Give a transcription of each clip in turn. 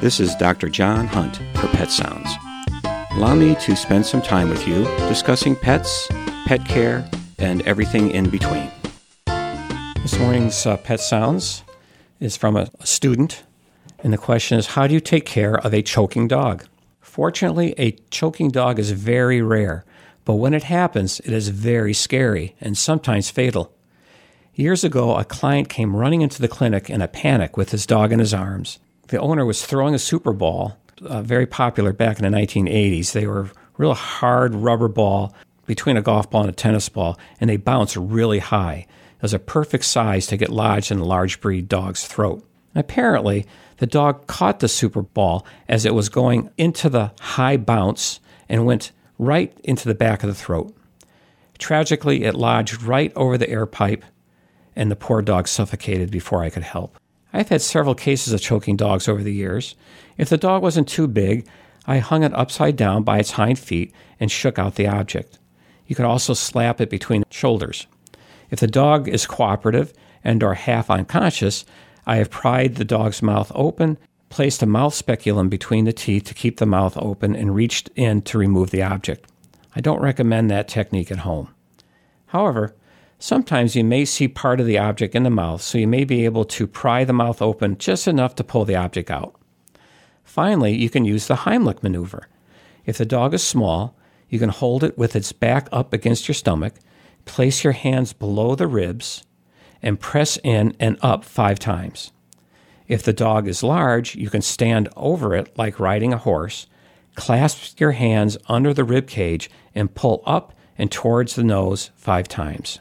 This is Dr. John Hunt for Pet Sounds. Allow me to spend some time with you discussing pets, pet care, and everything in between. This morning's uh, Pet Sounds is from a, a student, and the question is How do you take care of a choking dog? Fortunately, a choking dog is very rare, but when it happens, it is very scary and sometimes fatal. Years ago, a client came running into the clinic in a panic with his dog in his arms. The owner was throwing a super ball, uh, very popular back in the 1980s. They were a real hard rubber ball between a golf ball and a tennis ball, and they bounce really high. It was a perfect size to get lodged in a large breed dog's throat. And apparently, the dog caught the super ball as it was going into the high bounce and went right into the back of the throat. Tragically, it lodged right over the air pipe and the poor dog suffocated before I could help. I've had several cases of choking dogs over the years. If the dog wasn't too big, I hung it upside down by its hind feet and shook out the object. You can also slap it between the shoulders. If the dog is cooperative and or half unconscious, I have pried the dog's mouth open, placed a mouth speculum between the teeth to keep the mouth open, and reached in to remove the object. I don't recommend that technique at home. However, Sometimes you may see part of the object in the mouth, so you may be able to pry the mouth open just enough to pull the object out. Finally, you can use the Heimlich maneuver. If the dog is small, you can hold it with its back up against your stomach, place your hands below the ribs, and press in and up five times. If the dog is large, you can stand over it like riding a horse, clasp your hands under the rib cage, and pull up and towards the nose five times.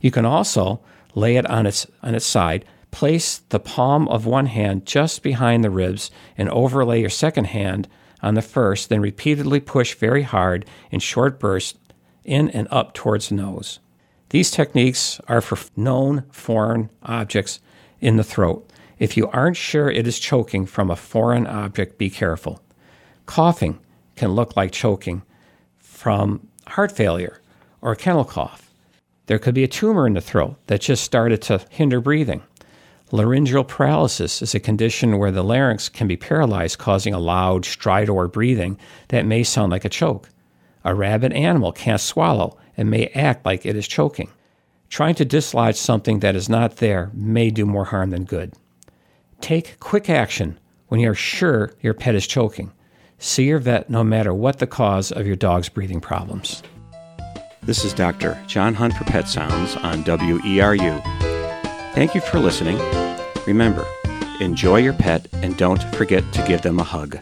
You can also lay it on its, on its side, place the palm of one hand just behind the ribs, and overlay your second hand on the first, then repeatedly push very hard in short bursts in and up towards the nose. These techniques are for known foreign objects in the throat. If you aren't sure it is choking from a foreign object, be careful. Coughing can look like choking from heart failure or kennel cough. There could be a tumor in the throat that just started to hinder breathing. Laryngeal paralysis is a condition where the larynx can be paralyzed, causing a loud, stridor breathing that may sound like a choke. A rabid animal can't swallow and may act like it is choking. Trying to dislodge something that is not there may do more harm than good. Take quick action when you are sure your pet is choking. See your vet no matter what the cause of your dog's breathing problems. This is Dr. John Hunt for Pet Sounds on WERU. Thank you for listening. Remember, enjoy your pet and don't forget to give them a hug.